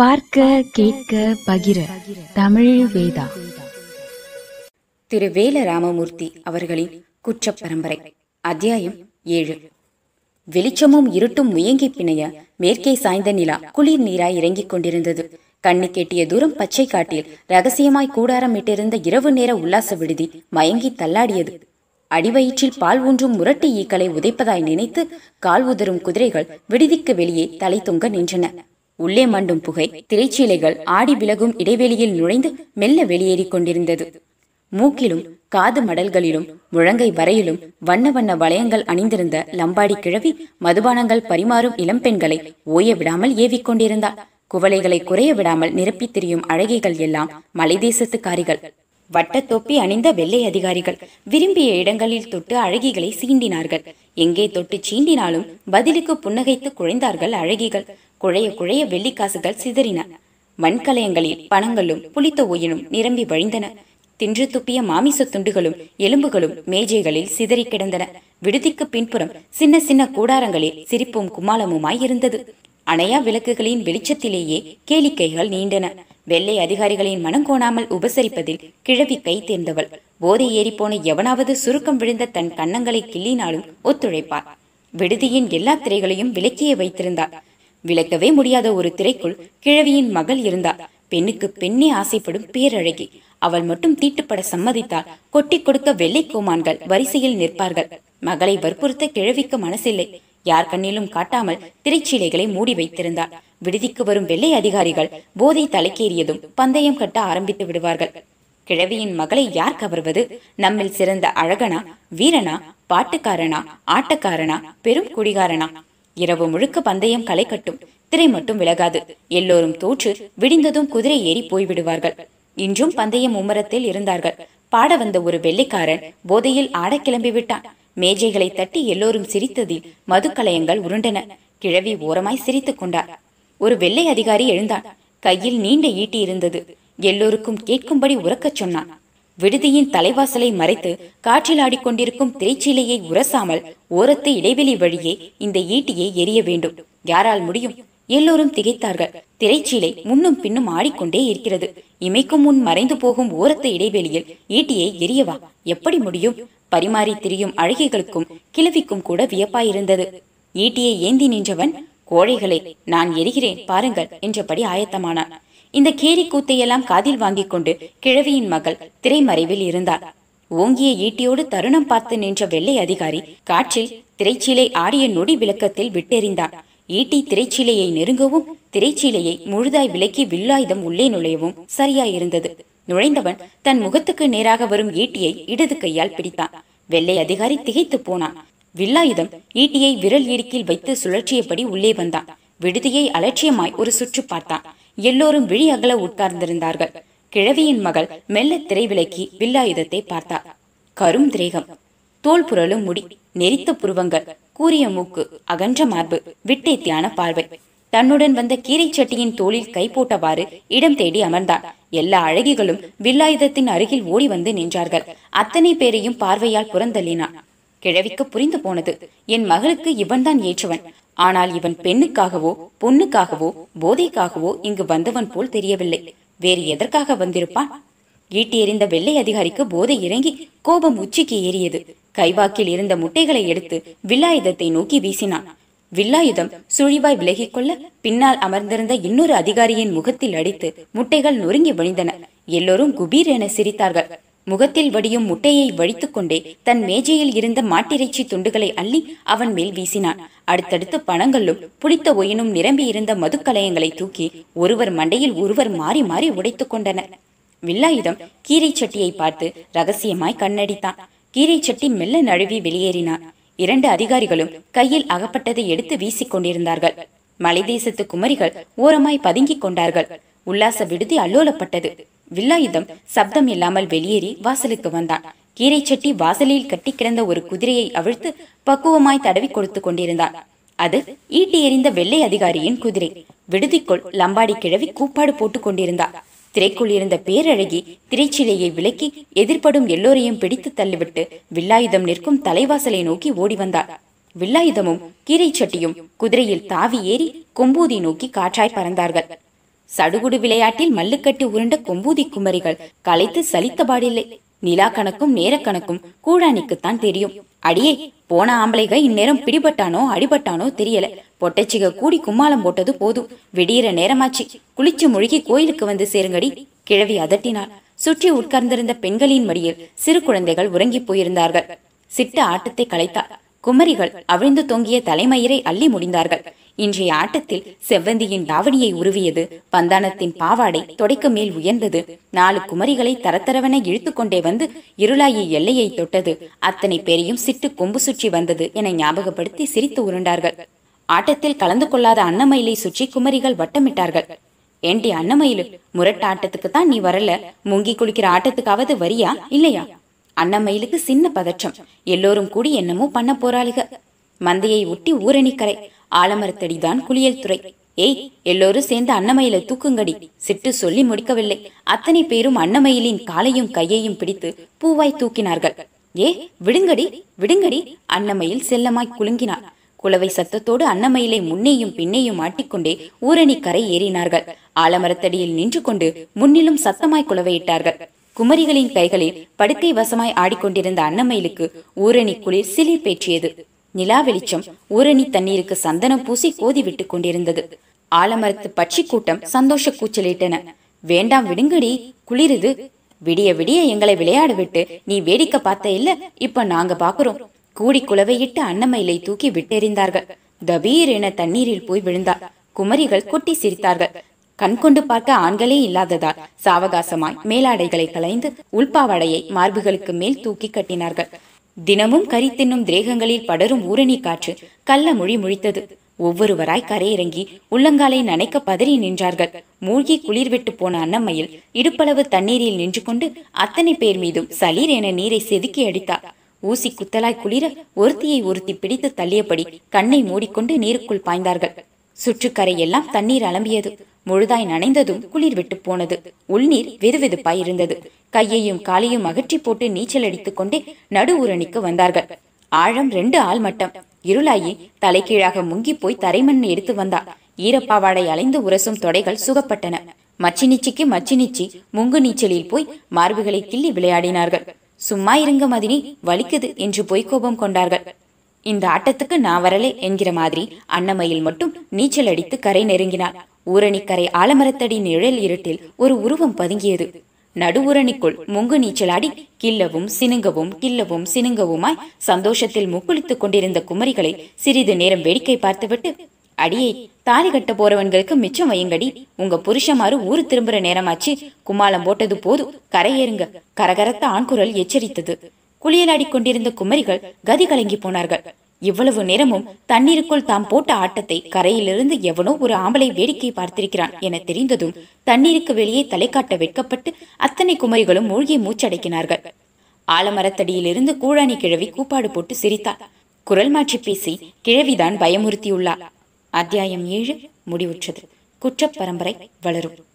பார்க்க கேட்க பகிர தமிழ் வேதா. திரு வேல ராமமூர்த்தி அவர்களின் குற்ற பரம்பரை அத்தியாயம் ஏழு. வெளிச்சமும் இருட்டும் முயங்கி பிணைய மேற்கே சாய்ந்த நிலா குளிர் நீராய் இறங்கிக் கொண்டிருந்தது. கண்ணு கெட்டிய தூரம் பச்சை காட்டில் ரகசியமாய் கூடாரமிட்டிருந்த இரவு நேர உல்லாச விடுதி மயங்கி தள்ளாடியது. அடிவயிற்றில் பால் ஊன்றும் முரட்டு ஈக்களை உதைப்பதாய் நினைத்து கால் உதரும் குதிரைகள் விடுதிக்கு வெளியே தலை தொங்க நின்றன. உள்ளே மண்டும் புகை திரைச்சீலைகள் ஆடி விலகும் இடைவெளியில் நுழைந்து மெல்ல வெளியேறிக் கொண்டிருந்தது. மூக்கிலும் காது மடல்களிலும் முழங்கை வரையிலும் வண்ண வண்ண வளையங்கள் அணிந்திருந்த லம்பாடி கிழவி மதுபானங்கள் பரிமாறும் இளம்பெண்களை ஓய விடாமல் ஏவிக்கொண்டிருந்தாள் குவளைகளை குறைய விடாமல் நிரப்பி திரியும் அழகிகள் எல்லாம் மலைதேசத்துக்காரிகள் வட்டத்தொப்பி அணிந்த வெள்ளை அதிகாரிகள் விரும்பிய இடங்களில் தொட்டு அழகிகளை சீண்டினார்கள். எங்கே தொட்டு சீண்டினாலும் பதிலுக்கு புன்னகைத்து குழைந்தார்கள் அழகிகள். குழைய குழைய வெள்ளிக்காசுகள் சிதறின. மண்கலயங்களில் பணங்களும் புளித்த ஒயினும் நிரம்பி வழிந்தன. தின்று துப்பிய மாமிச துண்டுகளும் எலும்புகளும் மேஜைகளில் சிதறி கிடந்தன. விடுதிக்கு பின்புறம் சின்ன சின்ன கூடாரங்களில் சிரிப்பும் குமாலமுமாய் இருந்தது. அணையா விளக்குகளின் வெளிச்சத்திலேயே கேளிக்கைகள் நீண்டன. வெள்ளை அதிகாரிகளின் மனம் கோணாமல் உபசரிப்பதில் கிழவி கை தேர்ந்தவள். போதை ஏறிப்போன எவனாவது சுருக்கம் விழுந்த தன் கன்னங்களை கிள்ளினாலும் ஒத்துழைப்பார். விடுதியின் எல்லா திரைகளையும் விலக்கியே வைத்திருந்தார். விளக்கவே முடியாத ஒரு திரைக்குள் கிழவியின் மகள் இருந்தார் பெண்ணுக்கு பெண்ணே ஆசைப்படும் பேரழகி. அவள் மட்டும் தீட்டுப்பட சம்மதித்தால் கொட்டி கொடுக்க வெள்ளை கோமான்கள் வரிசையில் நிற்பார்கள். மகளை வற்புறுத்த கிழவிக்கு மனசில்லை. யார் கண்ணிலும் காட்டாமல் திரைச்சீலைகளை மூடி வைத்திருந்தார் விடுதிக்கு வரும் வெள்ளை அதிகாரிகள் போதை தலைக்கேறியதும் பந்தயம் கட்ட ஆரம்பித்து விடுவார்கள். கிழவியின் மகளை யார் கவர்வது? நம்மில் சிறந்த அழகனா வீரனா பாட்டுக்காரனா ஆட்டக்காரனா பெரும் குடிகாரனா? இரவு முழுக்க பந்தயம் களை கட்டும். திரை மட்டும் விலகாது. எல்லோரும் தோற்று விடிந்ததும் குதிரை ஏறி போய்விடுவார்கள். இன்றும் பந்தயம் மும்மரத்தில் இருந்தார்கள். பாட வந்த ஒரு வெள்ளைக்காரன் போதையில் ஆட கிளம்பி விட்டான். மேஜைகளை தட்டி எல்லோரும் சிரித்ததில் மதுக்கலயங்கள் உருண்டன. கிழவி ஓரமாய் சிரித்துக் கொண்டார். ஒரு வெள்ளை அதிகாரி எழுந்தான். கையில் நீண்ட ஈட்டி இருந்தது. எல்லோருக்கும் கேட்கும்படி உறக்கச் சொன்னான். விடுதியின் தலைவாசலை மறைத்து காற்றில் ஆடிக்கொண்டிருக்கும் திரைச்சீலையை உரசாமல் ஓரத்து இடைவெளி வழியே இந்த ஈட்டியை எரிய வேண்டும். யாரால் முடியும்? எல்லோரும் திகைத்தார்கள். திரைச்சீலை முன்னும் பின்னும் ஆடிக்கொண்டே இருக்கிறது. இமைக்கும் முன் மறைந்து போகும் ஓரத்து இடைவெளியில் ஈட்டியை எரியவா எப்படி முடியும்? பரிமாறி திரியும் அழகிகளுக்கும் கிழவிக்கும் கூட வியப்பாயிருந்தது. ஈட்டியை ஏந்தி நின்றவன் கோழைகளே நான் எரிகிறேன் பாருங்கள் என்றபடி ஆயத்தமானான். இந்த கேரி கூத்தையெல்லாம் காதில் வாங்கிக் கொண்டு கிழவியின் மகள் திரைமறைவில் இருந்தார். ஓங்கிய ஈட்டியோடு தருணம் பார்த்து நின்ற வெள்ளை அதிகாரி காற்றில் திரைச்சீலை ஆடிய நொடி விளக்கத்தில் விட்டெறிந்தான் ஈட்டி திரைச்சீலையை நெருங்கவும் திரைச்சீலையை முழுதாய் விலக்கி வில்லாயுதம் உள்ளே நுழையவும் சரியாயிருந்தது. நுழைந்தவன் தன் முகத்துக்கு நேராக வரும் ஈட்டியை இடது கையால் பிடித்தான். வெள்ளை அதிகாரி திகைத்து போனான். வில்லாயுதம் ஈட்டியை விரல் இடுக்கில் வைத்து சுழற்றியபடி உள்ளே வந்தான். விடுதியை அலட்சியமாய் ஒரு சுற்று பார்த்தான். எல்லோரும் விழி அகல உட்கார்ந்திருந்தார்கள். கிழவியின் மகள் மெல்ல திரை விலக்கி வில்லாயுதத்தை பார்த்தார் கரும் திரேகம். தோல் புரளும் முடி நெரித்த புருவங்கள் கூரிய மூக்கு அகன்ற மார்பு விட்டேத்தியான பார்வை. தன்னுடன் வந்த கீரை சட்டியின் தோளில் கை போட்டவாறு இடம் தேடி அமர்ந்தான். எல்லா அழகிகளும் வில்லாயுதத்தின் அருகில் ஓடி வந்து நின்றார்கள். அத்தனை பேரையும் பார்வையால் புறந்தள்ளினான். கிழவிக்கு புரிந்து போனது என் மகளுக்கு இவன்தான் ஏற்றவன். ஆனால் இவன் பெண்ணுக்காகவோ பொண்ணுக்காகவோ போதைக்காகவோ இங்கு வந்தவன் போல் தெரியவில்லை. வேறு எதற்காக வந்திருப்பான்? ஈட்டி எறிந்த வெள்ளை அதிகாரிக்கு போதை இறங்கி கோபம் உச்சிக்கு ஏறியது. கைவாக்கில் இருந்த முட்டைகளை எடுத்து வில்லாயுதத்தை நோக்கி வீசினான். வில்லாயுதம் சுழிவாய் விலகிக் கொள்ள பின்னால் அமர்ந்திருந்த இன்னொரு அதிகாரியின் முகத்தில் அடித்து முட்டைகள் நொறுங்கி வழிந்தன. எல்லோரும் குபீர் என சிரித்தார்கள். முகத்தில் வடியும் முட்டையை வழித்துக்கொண்டே தன் மேஜையில் இருந்த மாட்டிறைச்சி துண்டுகளை அள்ளி அவன் மேல் வீசினான். அடுத்தடுத்து பணங்களும் புளித்த ஒயினும் நிரம்பி இருந்த மதுக்கலயங்களை தூக்கி ஒருவர் மண்டையில் ஒருவர் மாறி மாறி உடைத்துக் கொண்டனர் வில்லாயுதம் கீரை சட்டியை பார்த்து ரகசியமாய் கண்ணடித்தான். கீரை சட்டி மெல்ல நழுவி வெளியேறினான். இரண்டு அதிகாரிகளும் கையில் அகப்பட்டதை எடுத்து வீசிக் கொண்டிருந்தார்கள். மலைதேசத்து குமரிகள் ஓரமாய் பதுங்கிக் கொண்டார்கள். உல்லாச விடுதி அல்லோலப்பட்டது. வில்லாயுதம் சப்தம் இல்லாமல் வெளியேறி வாசலுக்கு வந்தான். கீரை சட்டி வாசலில் கட்டி கிடந்த ஒரு குதிரையை அவிழ்த்து பக்குவமாய் தடவி கொடுத்து கொண்டிருந்தான். அது ஈட்டி எறிந்த வெள்ளை அதிகாரியின் குதிரை. விடுதிக்குள் லம்பாடி கிழவி கூப்பாடு போட்டுக் கொண்டிருந்தார் திரைக்குள் இருந்த பேரழகி திரைச்சிலையை விலக்கி எதிர்ப்படும் எல்லோரையும் பிடித்து தள்ளிவிட்டு வில்லாயுதம் நிற்கும் தலைவாசலை நோக்கி ஓடி வந்தார் வில்லாயுதமும் கீரை சட்டியும் குதிரையில் தாவி ஏறி கொம்பூதி நோக்கி காற்றாய் பறந்தார்கள். சடுகுடு விளையாட்டில் மல்லுக்கட்டி உருண்ட கொம்பூதி குமரிகள் களைத்து சலித்தபாடில்லை நிலா கணக்கும் நேரக்கணக்கும் கூழானிக்குத்தான் தெரியும். அடியே போன ஆம்பளைக இந்நேரம் பிடிபட்டானோ அடிபட்டானோ தெரியல. பொட்டச்சிக கூடி கும்மாளம் போட்டது போதும். விடியிற நேரமாச்சு. குளிச்சு முழுகி கோயிலுக்கு வந்து சேருங்கடி கிழவி அதட்டினாள். சுற்றி உட்கார்ந்திருந்த பெண்களின் மடியில் சிறு குழந்தைகள் உறங்கிப் போயிருந்தார்கள். சிட்ட ஆட்டத்தை கலைத்தார் குமரிகள் அவிழ்ந்து தொங்கிய தலைமயிரை அள்ளி முடிந்தார்கள். இன்றைய ஆட்டத்தில் செவ்வந்தியின் தாவணியை உருவியது. பந்தானத்தின் பாவாடை தொடைக்கு மேல் உயர்ந்தது. நாலு குமரிகளை தரத்தரவென இழுத்து கொண்டே வந்து இருளாயி எல்லையை தொட்டது. அத்தனை பேரையும் சிட்டு கொம்பு சுற்றி வந்தது என ஞாபகப்படுத்தி சிரித்து உருண்டார்கள். ஆட்டத்தில் கலந்து கொள்ளாத அன்னமயிலை சுற்றி குமரிகள் வட்டமிட்டார்கள். ஏண்டி அன்னமயிலு முரட்ட ஆட்டத்துக்கு தான் நீ வரல? முங்கி குளிக்கிற ஆட்டத்துக்காவது வரியா இல்லையா? அன்னமயிலுக்கு சின்ன பதற்றம். எல்லோரும் கூடி என்னமோ பண்ண போறாளுக. மந்தையை ஒட்டி ஊரணிக்கரை ஆலமரத்தடிதான் குளியல் துறை. ஏய் எல்லோரும் சேர்ந்து அன்னமயில தூக்குங்கடி. சிட்டு சொல்லி முடிக்கவில்லை. அத்தனை பேரும் அன்னமயிலின் காலையும் கையையும் பிடித்து பூவாய் தூக்கினார்கள். ஏ விடுங்கடி விடுங்கடி அன்னமயில் செல்லமாய் குலுங்கினார் குலவை சத்தத்தோடு அன்னமயிலை முன்னேயும் பின்னேயும் ஆட்டிக்கொண்டே ஊரணி கரை ஏறினார்கள். ஆலமரத்தடியில் நின்று கொண்டு முன்னிலும் சத்தமாய் குலவையிட்டார்கள். குமரிகளின் கைகளில் படுக்கை வசமாய் ஆடிக்கொண்டிருந்த அன்னமயிலுக்கு ஊரணி குளிர் சிலிர் பேற்றியது. நிலா வெளிச்சம் ஊரணி தண்ணீருக்கு சந்தனம் பூசி கோதி விட்டுக் கொண்டிருந்தது. ஆலமரத்து பட்சி கூட்டம் சந்தோஷ கூச்சலிட்டன. வேண்டாம் விடுங்கடி குளிருது. விடிய விடிய எங்களை விளையாட விட்டு நீ வேடிக்கை பார்த்த இல்ல இப்ப நாங்க பாக்குறோம். கூடி குலவையிட்டு அன்னமயிலை தூக்கி விட்டெறிந்தார்கள் தபீர் என தண்ணீரில் போய் விழுந்தார். குமரிகள் கொட்டி சிரித்தார்கள். கண் கொண்டு பார்க்க ஆண்களே இல்லாததால் சாவகாசமாய் மேலாடைகளை களைந்து உள்பாவாடையை மார்புகளுக்கு மேல் தூக்கி கட்டினார்கள். தினமும் கறி தின்னும் திரேகங்களில் படரும் ஊரணி காற்று கள்ள மொழி முழித்தது. ஒவ்வொருவராய் கரையிறங்கி உள்ளங்காலை நனைக்க பதறி நின்றார்கள். மூழ்கி குளிர் விட்டு போன அன்னம்மையில் இடுப்பளவு தண்ணீரில் நின்று கொண்டு அத்தனை பேர் மீதும் சலீர் என நீரை செதுக்கி அடித்தார். ஊசி குத்தலாய் குளிர ஒருத்தியை ஒருத்தி பிடித்து தள்ளியபடி கண்ணை மூடிக்கொண்டு நீருக்குள் பாய்ந்தார்கள். சுற்றுக்கரை எல்லாம் தண்ணீர் அலம்பியது. முழுதாய் நனைந்ததும் குளிர் விட்டு போனது. உள்நீர் வெதுவெதுப்பாய் இருந்தது. கையையும் காலையும் அகற்றி போட்டு நீச்சல் அடித்துக் கொண்டே நடு ஊரணிக்கு வந்தார்கள். ஆழம் ரெண்டு ஆள் மட்டம். இருளாயி தலைகீழாக முங்கி போய் தரைமண் எடுத்து வந்தா ஈரப்பாவாடை அலைந்து உரசும் தொடைகள் சுகப்பட்டன. மச்சினிச்சிக்கு மச்சினிச்சி முங்கு நீச்சலில் போய் மார்புகளை கிள்ளி விளையாடினார்கள். சும்மா இருங்க மதினி வலிக்குது என்று பொய்க்கோபம் கொண்டார்கள். இந்த ஆட்டத்துக்கு நான் வரலே என்கிற மாதிரி அன்னமையில் மட்டும் நீச்சல் அடித்து கரை நெருங்கினார். ஊரணிக்கரை ஆலமரத்தடி நிழல் இருட்டில் ஒரு உருவம் பதுங்கியது. நடுவுரணிக்குள் முங்கு நீச்சலாடி கில்லவும் சினுங்கவும் கில்லவும் சினுங்கவுமாய் சந்தோஷத்தில் முக்குளித்துக் கொண்டிருந்த குமரிகளை சிறிது நேரம் வேடிக்கை பார்த்துவிட்டு அடியே தாலி கட்ட போறவன்களுக்கு மிச்சம் வையுங்கடி. உங்க புருஷமாரு ஊரு திரும்புற நேரமாச்சு. குமாலம் போட்டது போது கரையேறுங்க. கரகரத்த ஆண்குரல் எச்சரித்தது. குளியலாடி கொண்டிருந்த குமரிகள் கதி கலங்கி போனார்கள். இவ்வளவு நேரமும் தண்ணீருக்குள் தாம் போட்ட ஆட்டத்தை கரையிலிருந்து எவனோ ஒரு ஆம்பளை வேடிக்கை பார்த்திருக்கிறான் என தெரிந்ததும் தண்ணீருக்கு வெளியே தலை காட்ட வெட்கப்பட்டு அத்தனை குமரிகளும் மூழ்கி மூச்சடைக்கினார்கள். ஆலமரத்தடியிலிருந்து கூழாணி கிழவி கூப்பாடு போட்டு சிரித்தாள். குரல் மாற்றி பேசி கிழவிதான் பயமுறுத்தியுள்ளார் அத்தியாயம் ஏழு முடிவுற்றது. குற்றப் பரம்பரை வளரும்.